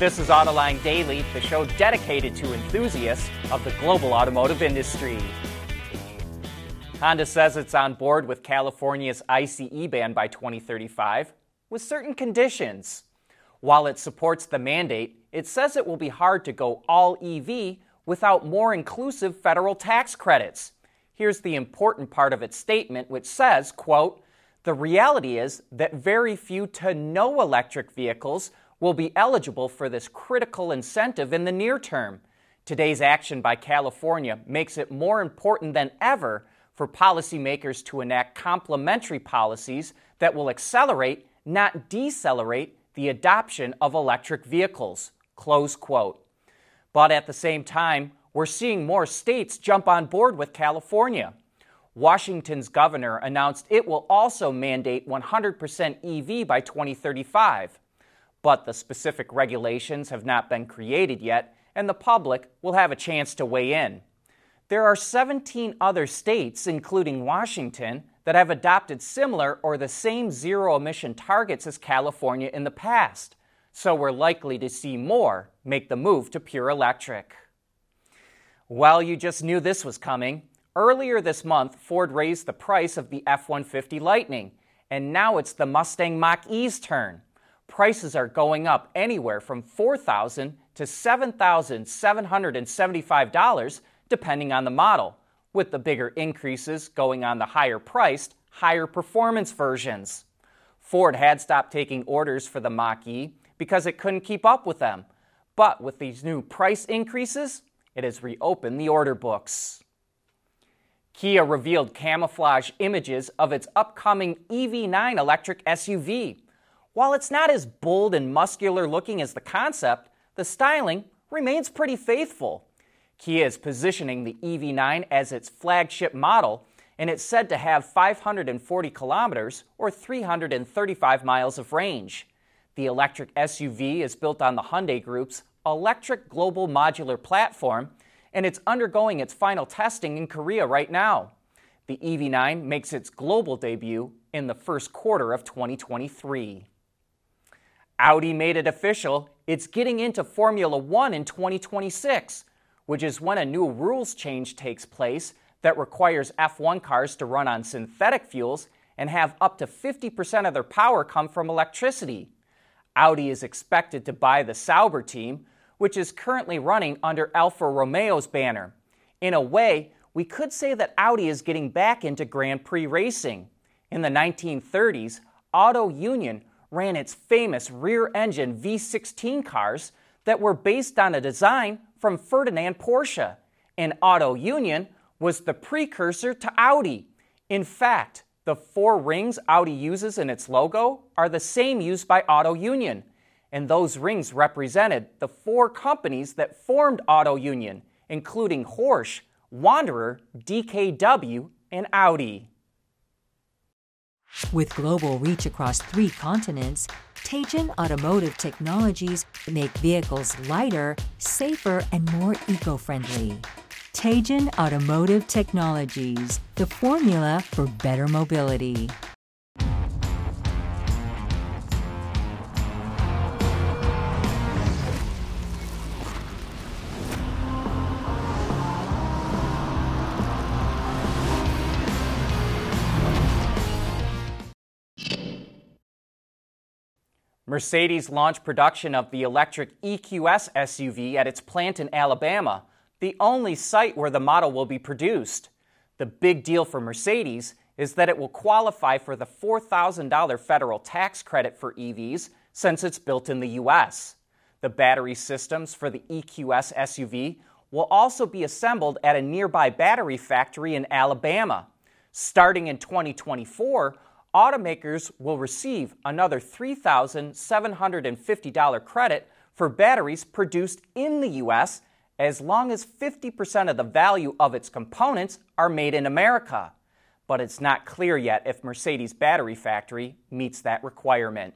This is Autoline Daily, the show dedicated to enthusiasts of the global automotive industry. Honda says it's on board with California's ICE ban by 2035 with certain conditions. While it supports the mandate, it says it will be hard to go all EV without more inclusive federal tax credits. Here's the important part of its statement, which says, quote, the reality is that very few to no electric vehicles will be eligible for this critical incentive in the near term. Today's action by California makes it more important than ever for policymakers to enact complementary policies that will accelerate, not decelerate, the adoption of electric vehicles. Close quote. But at the same time, we're seeing more states jump on board with California. Washington's governor announced it will also mandate 100% EV by 2035 but the specific regulations have not been created yet, and the public will have a chance to weigh in. There are 17 other states, including Washington, that have adopted similar or the same zero emission targets as California in the past, so we're likely to see more make the move to pure electric. Well, you just knew this was coming. Earlier this month, Ford raised the price of the F 150 Lightning, and now it's the Mustang Mach E's turn prices are going up anywhere from 4,000 to $7,775 depending on the model, with the bigger increases going on the higher priced, higher performance versions. Ford had stopped taking orders for the Mach E because it couldn't keep up with them. But with these new price increases, it has reopened the order books. Kia revealed camouflage images of its upcoming EV9 electric SUV, while it's not as bold and muscular looking as the concept, the styling remains pretty faithful. Kia is positioning the EV9 as its flagship model, and it's said to have 540 kilometers or 335 miles of range. The electric SUV is built on the Hyundai Group's Electric Global Modular Platform, and it's undergoing its final testing in Korea right now. The EV9 makes its global debut in the first quarter of 2023. Audi made it official. It's getting into Formula One in 2026, which is when a new rules change takes place that requires F1 cars to run on synthetic fuels and have up to 50% of their power come from electricity. Audi is expected to buy the Sauber team, which is currently running under Alfa Romeo's banner. In a way, we could say that Audi is getting back into Grand Prix racing. In the 1930s, Auto Union ran its famous rear engine V16 cars that were based on a design from Ferdinand Porsche, and Auto Union was the precursor to Audi. In fact, the four rings Audi uses in its logo are the same used by Auto Union, and those rings represented the four companies that formed Auto Union, including Porsche, Wanderer, DKW, and Audi. With global reach across three continents, Teijin Automotive Technologies make vehicles lighter, safer, and more eco-friendly. Teijin Automotive Technologies, the formula for better mobility. Mercedes launched production of the electric EQS SUV at its plant in Alabama, the only site where the model will be produced. The big deal for Mercedes is that it will qualify for the $4,000 federal tax credit for EVs since it's built in the U.S. The battery systems for the EQS SUV will also be assembled at a nearby battery factory in Alabama. Starting in 2024, automakers will receive another $3,750 credit for batteries produced in the U.S. as long as 50% of the value of its components are made in America. But it's not clear yet if Mercedes' battery factory meets that requirement.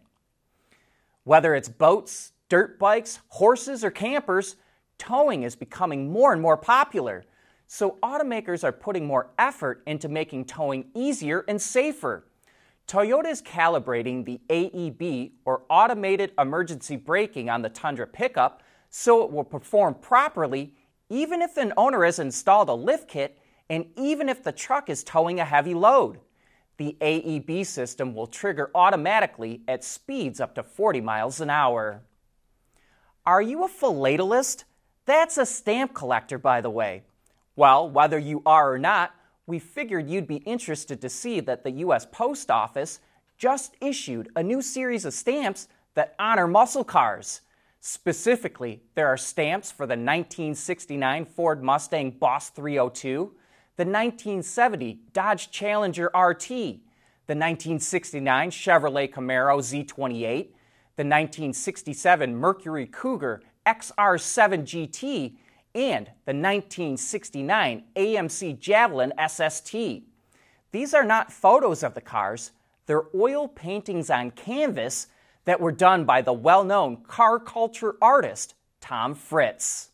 Whether it's boats, dirt bikes, horses, or campers, towing is becoming more and more popular. So automakers are putting more effort into making towing easier and safer. Toyota is calibrating the AEB, or Automated Emergency Braking, on the Tundra pickup so it will perform properly even if an owner has installed a lift kit and even if the truck is towing a heavy load. The AEB system will trigger automatically at speeds up to 40 miles an hour. Are you a philatelist? That's a stamp collector, by the way. Well, whether you are or not, we figured you'd be interested to see that the U.S. Post Office just issued a new series of stamps that honor muscle cars. Specifically, there are stamps for the 1969 Ford Mustang Boss 302, the 1970 Dodge Challenger RT, the 1969 Chevrolet Camaro Z28, the 1967 Mercury Cougar XR7 GT, and the 1969 AMC Javelin SST. These are not photos of the cars, they're oil paintings on canvas that were done by the well known car culture artist Tom Fritz.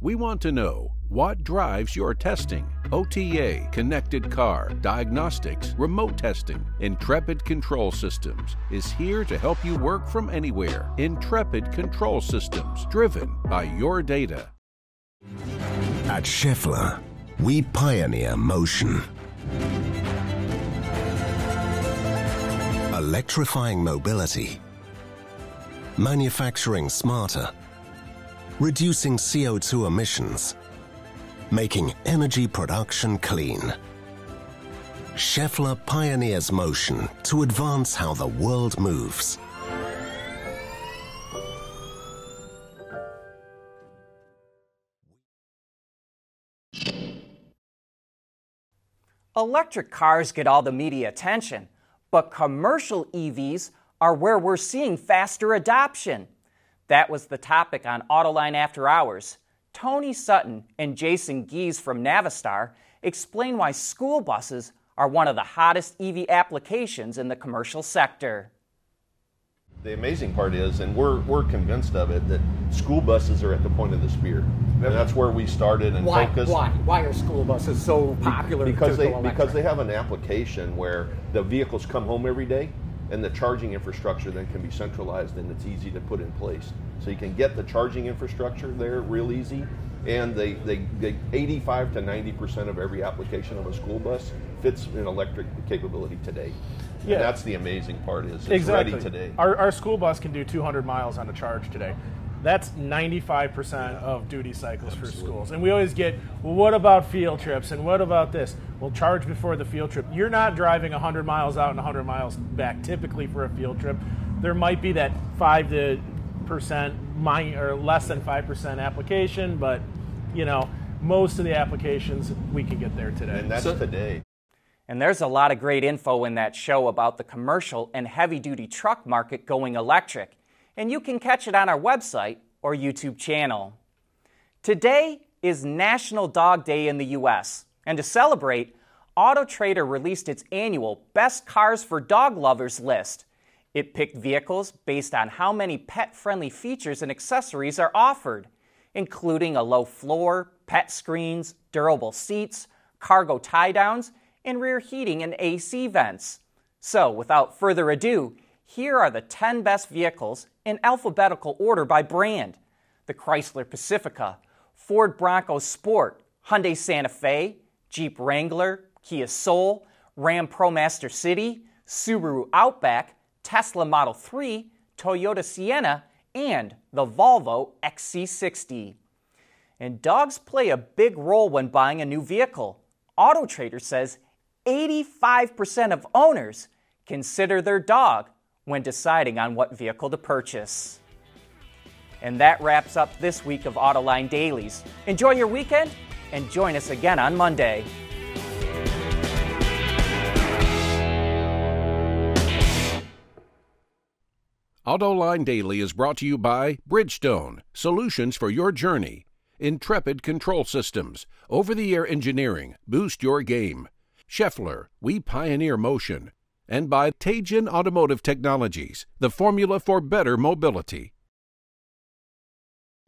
We want to know what drives your testing. OTA, connected car, diagnostics, remote testing. Intrepid Control Systems is here to help you work from anywhere. Intrepid Control Systems, driven by your data. At Schaeffler, we pioneer motion. Electrifying mobility. Manufacturing smarter reducing CO2 emissions, making energy production clean. Schaeffler pioneers motion to advance how the world moves. Electric cars get all the media attention, but commercial EVs are where we're seeing faster adoption. That was the topic on Autoline After Hours. Tony Sutton and Jason Gies from Navistar explain why school buses are one of the hottest EV applications in the commercial sector. The amazing part is, and we're, we're convinced of it, that school buses are at the point of the spear. And that's where we started and why, focused. Why? Why are school buses so popular? Because they, because they have an application where the vehicles come home every day and the charging infrastructure then can be centralized and it's easy to put in place. So you can get the charging infrastructure there real easy, and they, they, they 85 to 90 percent of every application of a school bus fits an electric capability today. Yeah. And that's the amazing part is it's exactly. ready today. Our, our school bus can do 200 miles on a charge today. That's 95% of duty cycles for schools. And we always get, well, what about field trips? And what about this? Well, charge before the field trip. You're not driving 100 miles out and 100 miles back typically for a field trip. There might be that 5 to percent mi- or less than 5% application, but you know, most of the applications we can get there today. and that's today. And there's a lot of great info in that show about the commercial and heavy duty truck market going electric. And you can catch it on our website or YouTube channel. Today is National Dog Day in the US. And to celebrate, Auto Trader released its annual Best Cars for Dog Lovers list. It picked vehicles based on how many pet friendly features and accessories are offered, including a low floor, pet screens, durable seats, cargo tie downs, and rear heating and AC vents. So, without further ado, here are the 10 best vehicles in alphabetical order by brand the Chrysler Pacifica, Ford Bronco Sport, Hyundai Santa Fe, Jeep Wrangler, Kia Soul, Ram ProMaster City, Subaru Outback, Tesla Model 3, Toyota Sienna, and the Volvo XC60. And dogs play a big role when buying a new vehicle. Auto Trader says 85% of owners consider their dog when deciding on what vehicle to purchase. And that wraps up this week of Autoline Dailies. Enjoy your weekend and join us again on Monday. AutoLine Daily is brought to you by Bridgestone, solutions for your journey. Intrepid Control Systems, over the air engineering, boost your game. Schaeffler, we pioneer motion. And by Teijin Automotive Technologies, the formula for better mobility.